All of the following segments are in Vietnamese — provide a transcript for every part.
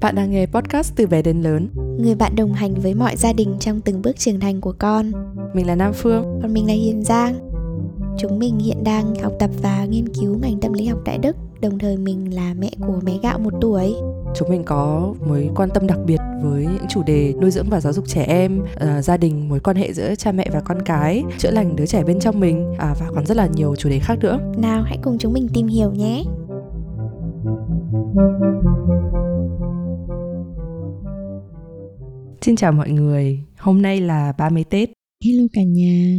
Bạn đang nghe podcast từ bé đến lớn. Người bạn đồng hành với mọi gia đình trong từng bước trưởng thành của con. Mình là Nam Phương. Còn mình là Hiền Giang. Chúng mình hiện đang học tập và nghiên cứu ngành tâm lý học tại Đức. Đồng thời mình là mẹ của bé gạo một tuổi. Chúng mình có mối quan tâm đặc biệt với những chủ đề nuôi dưỡng và giáo dục trẻ em, uh, gia đình, mối quan hệ giữa cha mẹ và con cái, chữa lành đứa trẻ bên trong mình à, và còn rất là nhiều chủ đề khác nữa. Nào hãy cùng chúng mình tìm hiểu nhé. Xin chào mọi người, hôm nay là 30 Tết. Hello cả nhà,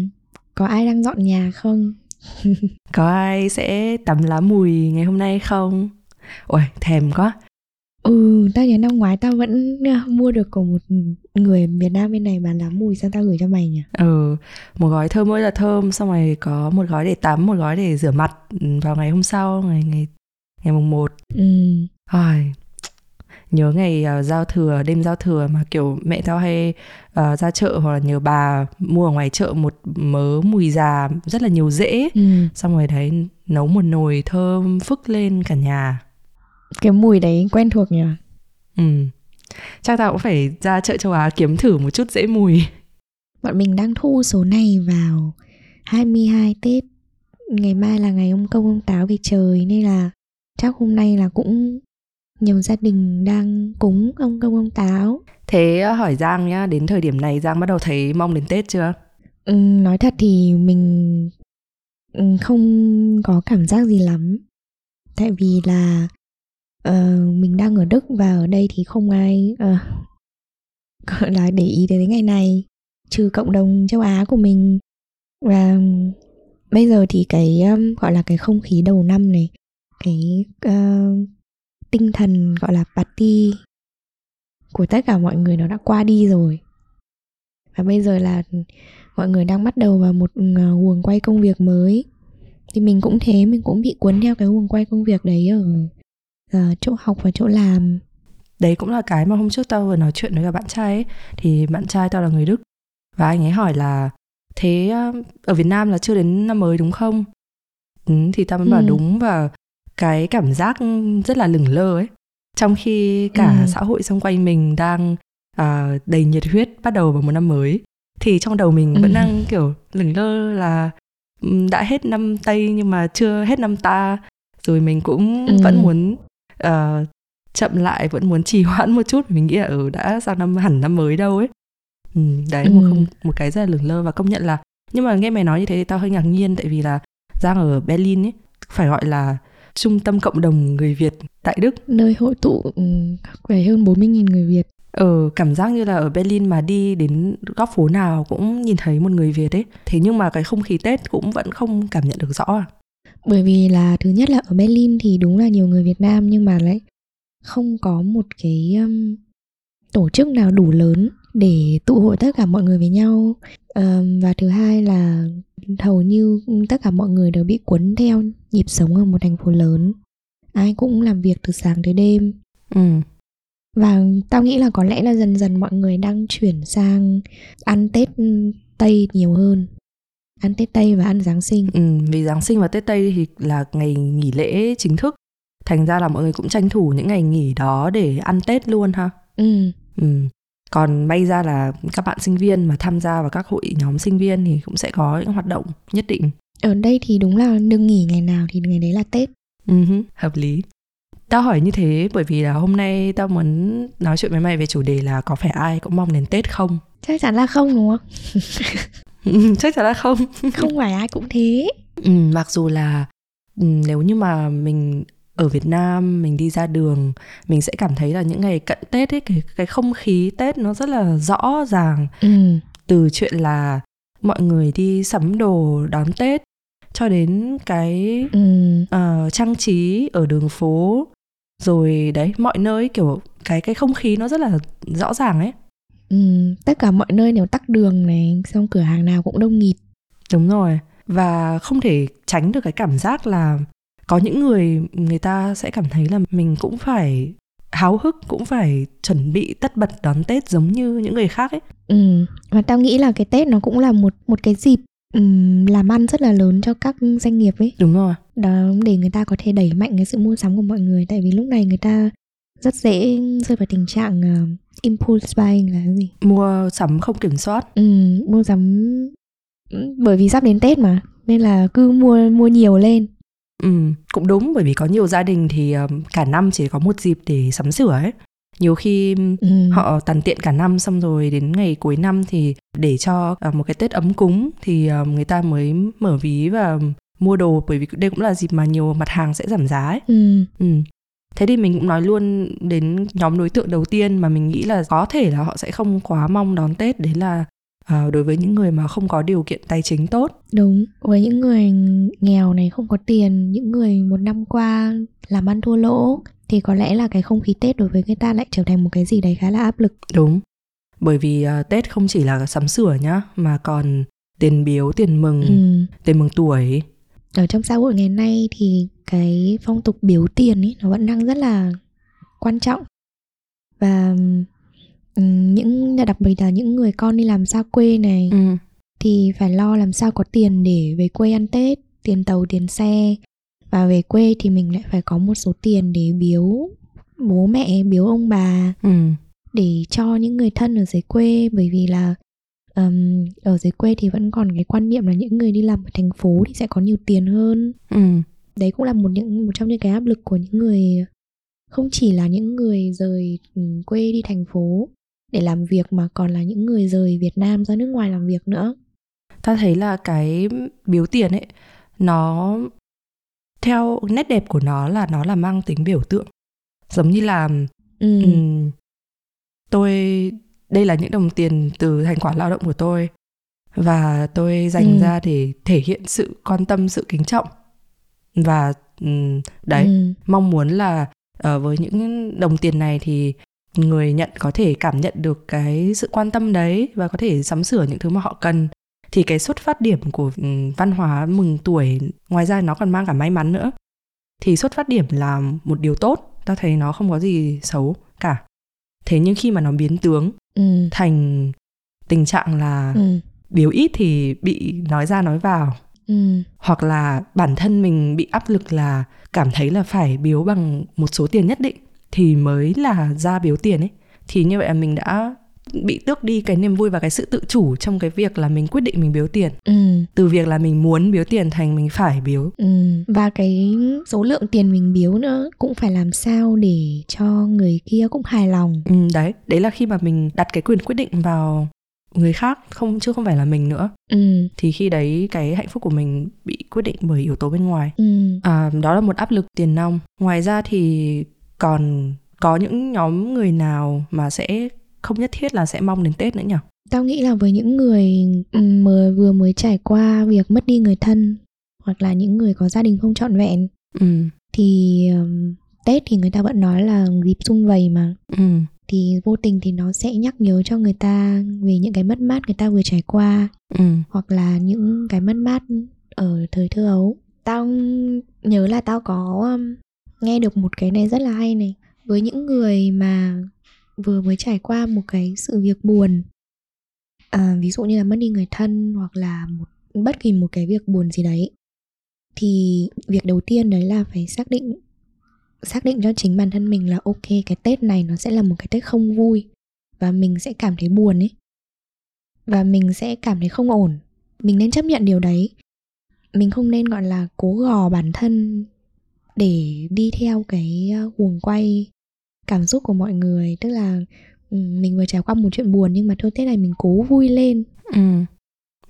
có ai đang dọn nhà không? có ai sẽ tắm lá mùi ngày hôm nay không? Ôi, thèm quá. Ừ, tao nhớ năm ngoái tao vẫn uh, mua được của một người Việt Nam bên này bán lá mùi sang tao gửi cho mày nhỉ? Ừ, một gói thơm mỗi là thơm, xong rồi có một gói để tắm, một gói để rửa mặt vào ngày hôm sau, ngày ngày ngày mùng 1. Ừ. Ai, nhớ ngày uh, giao thừa đêm giao thừa mà kiểu mẹ tao hay uh, ra chợ hoặc là nhờ bà mua ở ngoài chợ một mớ mùi già rất là nhiều rễ ừ. xong rồi đấy nấu một nồi thơm phức lên cả nhà. Cái mùi đấy quen thuộc nhỉ? Ừ. Chắc tao cũng phải ra chợ châu Á kiếm thử một chút dễ mùi. Bọn mình đang thu số này vào 22 Tết. Ngày mai là ngày ông công ông táo về trời nên là chắc hôm nay là cũng nhiều gia đình đang cúng ông công ông táo. Thế ờ, hỏi giang nhá đến thời điểm này giang bắt đầu thấy mong đến tết chưa? Ừ, nói thật thì mình ừ, không có cảm giác gì lắm. Tại vì là uh, mình đang ở đức và ở đây thì không ai uh, gọi là để ý đến ngày này trừ cộng đồng châu á của mình. Và bây giờ thì cái um, gọi là cái không khí đầu năm này cái uh, tinh thần gọi là party của tất cả mọi người nó đã qua đi rồi. Và bây giờ là mọi người đang bắt đầu vào một ờ, guồng quay công việc mới. Thì mình cũng thế mình cũng bị cuốn theo cái guồng quay công việc đấy ở, ở chỗ học và chỗ làm. Đấy cũng là cái mà hôm trước tao vừa nói chuyện với cả bạn trai ấy. Thì bạn trai tao là người đức. Và anh ấy hỏi là thế ờ, ở việt nam là chưa đến năm mới đúng không? Ừ, thì tao mới ừ. bảo đúng và cái cảm giác rất là lửng lơ ấy trong khi cả ừ. xã hội xung quanh mình đang à, đầy nhiệt huyết bắt đầu vào một năm mới thì trong đầu mình ừ. vẫn đang kiểu lửng lơ là đã hết năm tây nhưng mà chưa hết năm ta rồi mình cũng ừ. vẫn muốn uh, chậm lại vẫn muốn trì hoãn một chút mình nghĩ là ừ đã sang năm hẳn năm mới đâu ấy ừ, đấy ừ. một không một cái rất là lửng lơ và công nhận là nhưng mà nghe mày nói như thế thì tao hơi ngạc nhiên tại vì là giang ở berlin ấy phải gọi là trung tâm cộng đồng người Việt tại Đức. Nơi hội tụ về hơn 40.000 người Việt. Ờ, cảm giác như là ở Berlin mà đi đến góc phố nào cũng nhìn thấy một người Việt ấy. Thế nhưng mà cái không khí Tết cũng vẫn không cảm nhận được rõ à? Bởi vì là thứ nhất là ở Berlin thì đúng là nhiều người Việt Nam nhưng mà lại không có một cái um, tổ chức nào đủ lớn để tụ hội tất cả mọi người với nhau. Um, và thứ hai là hầu như tất cả mọi người đều bị cuốn theo nhịp sống ở một thành phố lớn. Ai cũng làm việc từ sáng tới đêm. Ừ. và tao nghĩ là có lẽ là dần dần mọi người đang chuyển sang ăn tết tây nhiều hơn. Ăn tết tây và ăn giáng sinh. Ừ, vì giáng sinh và tết tây thì là ngày nghỉ lễ chính thức. Thành ra là mọi người cũng tranh thủ những ngày nghỉ đó để ăn tết luôn ha. Ừ. ừ còn may ra là các bạn sinh viên mà tham gia vào các hội nhóm sinh viên thì cũng sẽ có những hoạt động nhất định. Ở đây thì đúng là đừng nghỉ ngày nào thì ngày đấy là tết. Uh-huh, hợp lý. Tao hỏi như thế bởi vì là hôm nay tao muốn nói chuyện với mày về chủ đề là có phải ai cũng mong đến tết không? Chắc chắn là không đúng không? Chắc chắn là không. Không phải ai cũng thế. Ừ, mặc dù là ừ, nếu như mà mình ở Việt Nam mình đi ra đường mình sẽ cảm thấy là những ngày cận Tết ấy cái cái không khí Tết nó rất là rõ ràng. Ừ. từ chuyện là mọi người đi sắm đồ đón Tết cho đến cái ừ. uh, trang trí ở đường phố. Rồi đấy mọi nơi kiểu cái cái không khí nó rất là rõ ràng ấy. Ừ, tất cả mọi nơi đều tắc đường này xong cửa hàng nào cũng đông nghịt. Đúng rồi. Và không thể tránh được cái cảm giác là có những người người ta sẽ cảm thấy là mình cũng phải háo hức cũng phải chuẩn bị tất bật đón Tết giống như những người khác ấy. Ừ, và tao nghĩ là cái Tết nó cũng là một một cái dịp ừm, làm ăn rất là lớn cho các doanh nghiệp ấy. Đúng rồi. Đó để người ta có thể đẩy mạnh cái sự mua sắm của mọi người tại vì lúc này người ta rất dễ rơi vào tình trạng uh, impulse buying là gì? Mua sắm không kiểm soát. Ừ, mua sắm bởi vì sắp đến tết mà nên là cứ mua mua nhiều lên ừ cũng đúng bởi vì có nhiều gia đình thì um, cả năm chỉ có một dịp để sắm sửa ấy nhiều khi ừ. họ tàn tiện cả năm xong rồi đến ngày cuối năm thì để cho uh, một cái tết ấm cúng thì uh, người ta mới mở ví và mua đồ bởi vì đây cũng là dịp mà nhiều mặt hàng sẽ giảm giá ấy. Ừ. Ừ. Thế thì mình cũng nói luôn đến nhóm đối tượng đầu tiên mà mình nghĩ là có thể là họ sẽ không quá mong đón Tết đấy là uh, đối với những người mà không có điều kiện tài chính tốt. Đúng, với những người nghèo này không có tiền, những người một năm qua làm ăn thua lỗ thì có lẽ là cái không khí Tết đối với người ta lại trở thành một cái gì đấy khá là áp lực. Đúng. Bởi vì uh, Tết không chỉ là sắm sửa nhá mà còn tiền biếu, tiền mừng, Ừ. tiền mừng tuổi. Ở trong xã hội ngày nay thì cái phong tục biếu tiền ấy nó vẫn đang rất là quan trọng và ừm, những đặc biệt là những người con đi làm xa quê này Ừ. thì phải lo làm sao có tiền để về quê ăn Tết, tiền tàu, tiền xe và về quê thì mình lại phải có một số tiền để biếu bố mẹ, biếu ông bà Ừ. để cho những người thân ở dưới quê bởi vì là ừm, ở dưới quê thì vẫn còn cái quan niệm là những người đi làm ở thành phố thì sẽ có nhiều tiền hơn Ừ. đấy cũng là một những một trong những cái áp lực của những người không chỉ là những người rời quê đi thành phố để làm việc mà còn là những người rời Việt Nam ra nước ngoài làm việc nữa ta thấy là cái biếu tiền ấy nó theo nét đẹp của nó là nó là mang tính biểu tượng giống như là ừ. ừm, tôi đây là những đồng tiền từ thành quả lao động của tôi và tôi dành Ừ. ra để thể hiện sự quan tâm sự kính trọng và ừm, đấy Ừ. mong muốn là ờ, với những đồng tiền này thì người nhận có thể cảm nhận được cái sự quan tâm đấy và có thể sắm sửa những thứ mà họ cần thì cái xuất phát điểm của ừm, văn hóa mừng tuổi ngoài ra nó còn mang cả may mắn nữa thì xuất phát điểm là một điều tốt ta thấy nó không có gì xấu cả thế nhưng khi mà nó biến tướng Ừ. thành tình trạng là Ừ. biếu ít thì bị nói ra nói vào Ừ. hoặc là bản thân mình bị áp lực là cảm thấy là phải biếu bằng một số tiền nhất định thì mới là ra biếu tiền ấy thì như vậy là mình đã bị tước đi cái niềm vui và cái sự tự chủ trong cái việc là mình quyết định mình biếu tiền Ừ. từ việc là mình muốn biếu tiền thành mình phải biếu Ừ. Và cái số lượng tiền mình biếu nữa cũng phải làm sao để cho người kia cũng hài lòng. ừ, đấy đấy là khi mà mình đặt cái quyền quyết định vào người khác không chứ không phải là mình nữa Ừ. thì khi đấy cái hạnh phúc của mình bị quyết định bởi yếu tố bên ngoài Ừ. À, đó là một áp lực tiền nong. Ngoài ra thì còn có những nhóm người nào mà sẽ không nhất thiết là sẽ mong đến Tết nữa nhỉ? Tao nghĩ là với những người mới vừa mới trải qua việc mất đi người thân hoặc là những người có gia đình không trọn vẹn Ừ, thì ừm, Tết thì người ta vẫn nói là dịp sum vầy mà ừ, thì vô tình thì nó sẽ nhắc nhớ cho người ta về những cái mất mát người ta vừa trải qua ừ, hoặc là những cái mất mát ở thời thơ ấu. Tao nhớ là tao có um, nghe được một cái này rất là hay này. Với những người mà vừa mới trải qua một cái sự việc buồn à, ví dụ như là mất đi người thân hoặc là một bất kỳ một cái việc buồn gì đấy thì việc đầu tiên đấy là phải xác định xác định cho chính bản thân mình là ok cái tết này nó sẽ là một cái tết không vui và mình sẽ cảm thấy buồn ấy. Và mình sẽ cảm thấy không ổn. Mình nên chấp nhận điều đấy. Mình không nên gọi là cố gò bản thân để đi theo cái uh, guồng quay cảm xúc của mọi người tức là ừ, mình vừa trải qua một chuyện buồn nhưng mà thôi tết này mình cố vui lên ừ.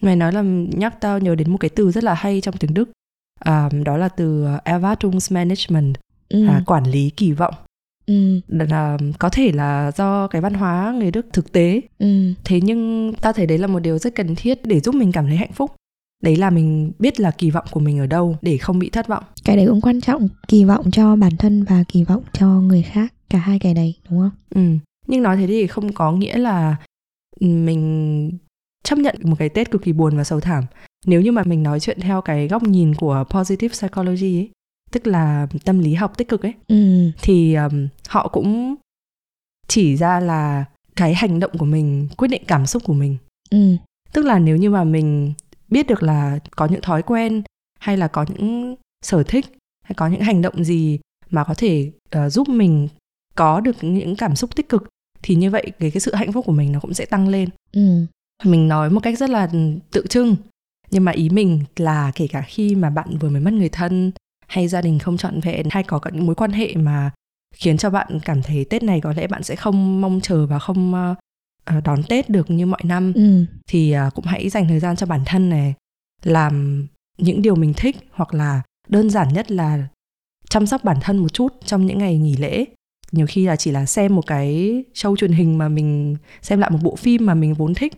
Mày nói là nhắc tao nhớ đến một cái từ rất là hay trong tiếng Đức. À, đó là từ Erwartungsmanagement, ừ. là quản lý kỳ vọng. ừ Là có thể là do cái văn hóa người Đức thực tế ừ thế nhưng ta thấy đấy là một điều rất cần thiết để giúp mình cảm thấy hạnh phúc đấy là mình biết là kỳ vọng của mình ở đâu để không bị thất vọng. Cái đấy cũng quan trọng kỳ vọng cho bản thân và kỳ vọng cho người khác cả hai cái đấy đúng không? Ừ. nhưng nói thế thì không có nghĩa là mình chấp nhận một cái tết cực kỳ buồn và sầu thảm. Nếu như mà mình nói chuyện theo cái góc nhìn của positive psychology ấy tức là tâm lý học tích cực ấy ừ. thì um, họ cũng chỉ ra là cái hành động của mình quyết định cảm xúc của mình. Ừ. Tức là nếu như mà mình biết được là có những thói quen hay là có những sở thích hay có những hành động gì mà có thể uh, giúp mình có được những cảm xúc tích cực thì như vậy cái cái sự hạnh phúc của mình nó cũng sẽ tăng lên ừ. mình nói một cách rất là tự trưng nhưng mà ý mình là kể cả khi mà bạn vừa mới mất người thân hay gia đình không trọn vẹn hay có những mối quan hệ mà khiến cho bạn cảm thấy tết này có lẽ bạn sẽ không mong chờ và không uh, đón tết được như mọi năm ừ. thì uh, cũng hãy dành thời gian cho bản thân này làm những điều mình thích hoặc là đơn giản nhất là chăm sóc bản thân một chút trong những ngày nghỉ lễ nhiều khi là chỉ là xem một cái show truyền hình mà mình xem lại một bộ phim mà mình vốn thích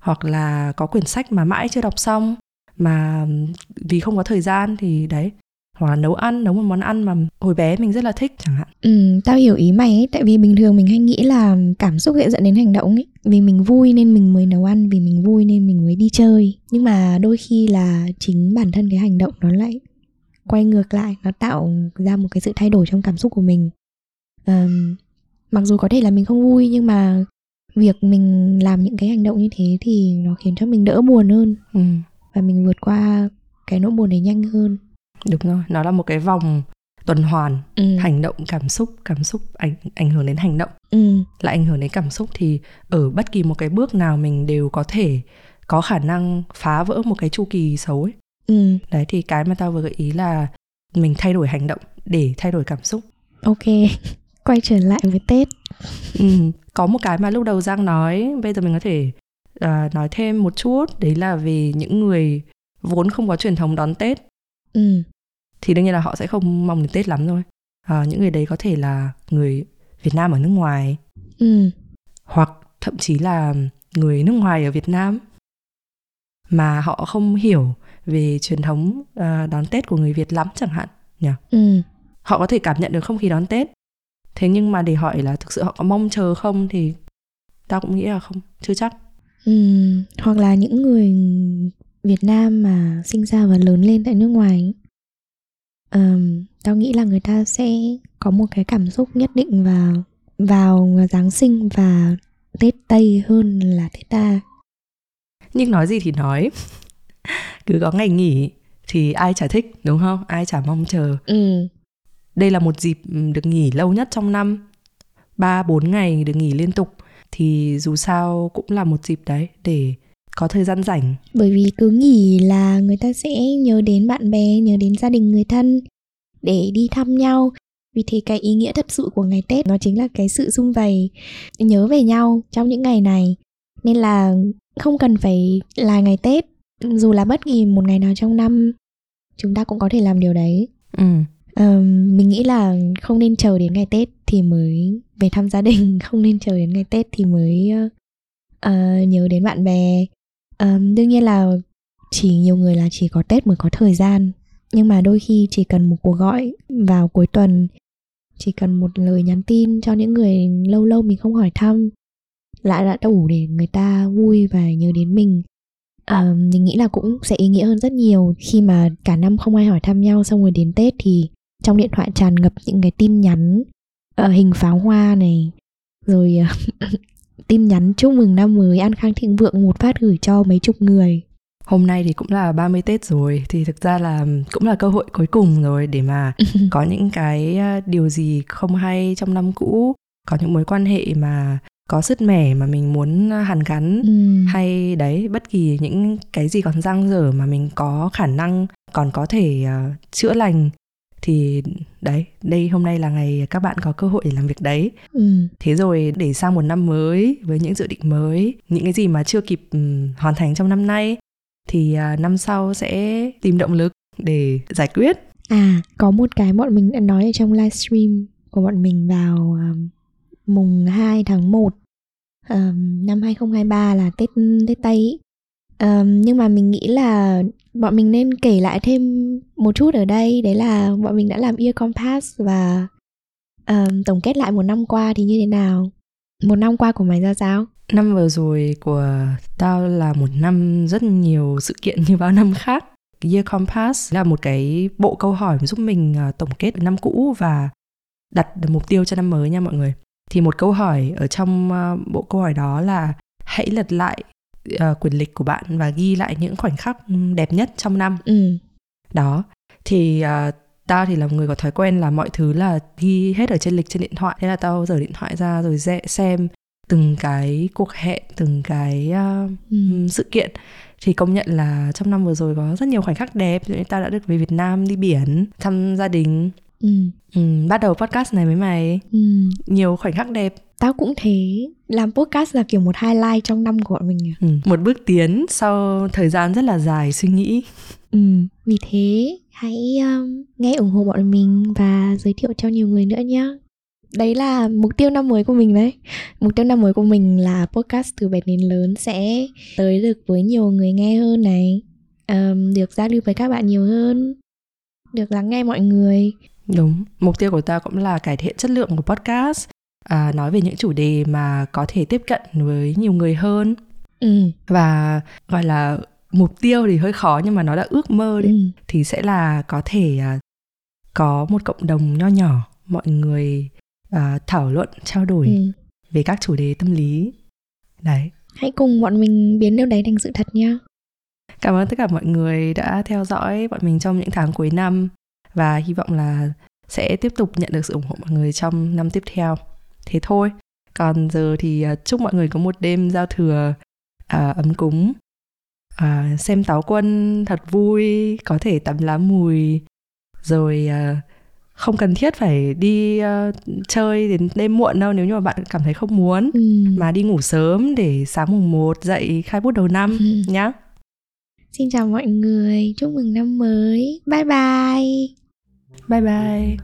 hoặc là có quyển sách mà mãi chưa đọc xong mà vì không có thời gian thì đấy hoặc là nấu ăn nấu một món ăn mà hồi bé mình rất là thích chẳng hạn. Ừ tao hiểu ý mày ấy tại vì bình thường mình hay nghĩ là cảm xúc sẽ dẫn đến hành động ấy. Vì mình vui nên mình mới nấu ăn vì mình vui nên mình mới đi chơi. Nhưng mà đôi khi là chính bản thân cái hành động nó lại quay ngược lại nó tạo ra một cái sự thay đổi trong cảm xúc của mình. Um, mặc dù có thể là mình không vui nhưng mà việc mình làm những cái hành động như thế thì nó khiến cho mình đỡ buồn hơn. Ừ. và mình vượt qua cái nỗi buồn đấy nhanh hơn đúng rồi nó là một cái vòng tuần hoàn ừ. hành động cảm xúc cảm xúc ảnh ảnh hưởng đến hành động ừ. lại ảnh hưởng đến cảm xúc thì ở bất kỳ một cái bước nào mình đều có thể có khả năng phá vỡ một cái chu kỳ xấu ấy ừ. đấy thì cái mà tao vừa gợi ý là mình thay đổi hành động để thay đổi cảm xúc ok quay trở lại với tết ừ. có một cái mà lúc đầu giang nói bây giờ mình có thể uh, nói thêm một chút đấy là về những người vốn không có truyền thống đón tết ừ. Thì đương nhiên là họ sẽ không mong đến tết lắm thôi à, những người đấy có thể là người việt nam ở nước ngoài ừ. hoặc thậm chí là người nước ngoài ở việt nam mà họ không hiểu về truyền thống uh, đón tết của người việt lắm chẳng hạn nhỉ ừ. họ có thể cảm nhận được không khí đón tết thế nhưng mà để hỏi là thực sự họ có mong chờ không thì tao cũng nghĩ là không chưa chắc ừ. hoặc là những người Việt Nam mà sinh ra và lớn lên tại nước ngoài um, tao nghĩ là người ta sẽ có một cái cảm xúc nhất định vào vào Giáng sinh và Tết Tây hơn là Tết ta nhưng nói gì thì nói. Cứ có ngày nghỉ thì ai chả thích đúng không? Ai chả mong chờ. Ừ. đây là một dịp được nghỉ lâu nhất trong năm. Ba bốn ngày được nghỉ liên tục. Thì dù sao cũng là một dịp đấy để có thời gian rảnh? Bởi vì cứ nghỉ là người ta sẽ nhớ đến bạn bè nhớ đến gia đình người thân để đi thăm nhau. Vì thế cái ý nghĩa thật sự của ngày tết nó chính là cái sự sum vầy nhớ về nhau trong những ngày này. Nên là không cần phải là ngày tết dù là bất kỳ một ngày nào trong năm chúng ta cũng có thể làm điều đấy. Ừ. um, mình nghĩ là không nên chờ đến ngày tết thì mới về thăm gia đình không nên chờ đến ngày tết thì mới uh, nhớ đến bạn bè um, đương nhiên là chỉ nhiều người là chỉ có tết mới có thời gian. Nhưng mà đôi khi chỉ cần một cuộc gọi vào cuối tuần chỉ cần một lời nhắn tin cho những người lâu lâu mình không hỏi thăm lại đã đủ để người ta vui và nhớ đến mình. À, mình nghĩ là cũng sẽ ý nghĩa hơn rất nhiều. Khi mà cả năm không ai hỏi thăm nhau xong rồi đến tết thì trong điện thoại tràn ngập những cái tin nhắn uh, hình pháo hoa này rồi uh, tin nhắn chúc mừng năm mới an khang thịnh vượng một phát gửi cho mấy chục người hôm nay thì cũng là 30 Tết rồi thì thực ra là cũng là cơ hội cuối cùng rồi để mà có những cái điều gì không hay trong năm cũ có những mối quan hệ mà có sứt mẻ mà mình muốn hàn gắn ừ. hay đấy bất kỳ những cái gì còn răng dở mà mình có khả năng còn có thể uh, chữa lành thì đấy đây hôm nay là ngày các bạn có cơ hội để làm việc đấy. Ừ. thế rồi để sang một năm mới với những dự định mới những cái gì mà chưa kịp um, hoàn thành trong năm nay thì uh, năm sau sẽ tìm động lực để giải quyết. À có một cái bọn mình đã nói ở trong livestream của bọn mình vào um, mùng 2 tháng 1 um, năm 2023 là Tết Tết Tây Um, nhưng mà mình nghĩ là bọn mình nên kể lại thêm một chút ở đây. Đấy là bọn mình đã làm ear compass và um, tổng kết lại một năm qua thì như thế nào? Một năm qua của mày ra sao? Năm vừa rồi của tao là một năm rất nhiều sự kiện như bao năm khác. Year Compass là một cái bộ câu hỏi giúp mình ờ, tổng kết năm cũ và đặt mục tiêu cho năm mới nha mọi người. Thì một câu hỏi ở trong ờ, bộ câu hỏi đó là hãy lật lại uh, quyển lịch của bạn và ghi lại những khoảnh khắc đẹp nhất trong năm ừ. đó thì uh, tao thì là người có thói quen là mọi thứ là ghi hết ở trên lịch trên điện thoại thế là tao giở điện thoại ra rồi xem từng cái cuộc hẹn từng cái uh, ừ. sự kiện thì công nhận là trong năm vừa rồi có rất nhiều khoảnh khắc đẹp như tao đã được về Việt Nam đi biển thăm gia đình ừ. Ừ, bắt đầu podcast này với mày ừ. nhiều khoảnh khắc đẹp tao cũng thế. Làm podcast là kiểu một highlight trong năm của bọn mình ừ. một bước tiến sau thời gian rất là dài suy nghĩ. Ừ. vì thế hãy um, nghe ủng hộ bọn mình và giới thiệu cho nhiều người nữa nhé đấy là mục tiêu năm mới của mình đấy. Mục tiêu năm mới của mình là podcast từ bé đến lớn sẽ tới được với nhiều người nghe hơn này. Um, được giao lưu với các bạn nhiều hơn. Được lắng nghe mọi người. Đúng. Mục tiêu của ta cũng là cải thiện chất lượng của podcast à, nói về những chủ đề mà có thể tiếp cận với nhiều người hơn ừ. và gọi là mục tiêu thì hơi khó nhưng mà nó là ước mơ đấy ừ. thì sẽ là có thể uh, có một cộng đồng nho nhỏ mọi người uh, thảo luận trao đổi ừ. về các chủ đề tâm lý đấy hãy cùng bọn mình biến điều đấy thành sự thật nha cảm ơn tất cả mọi người đã theo dõi bọn mình trong những tháng cuối năm và hy vọng là sẽ tiếp tục nhận được sự ủng hộ mọi người trong năm tiếp theo thế thôi còn giờ thì uh, chúc mọi người có một đêm giao thừa uh, ấm cúng uh, xem táo quân thật vui có thể tắm lá mùi rồi uh, không cần thiết phải đi uh, chơi đến đêm muộn đâu nếu như mà bạn cảm thấy không muốn ừ. mà đi ngủ sớm để sáng mùng 1 dậy khai bút đầu năm ừ. nhá. Xin chào mọi người, chúc mừng năm mới. Bye bye. Bye bye.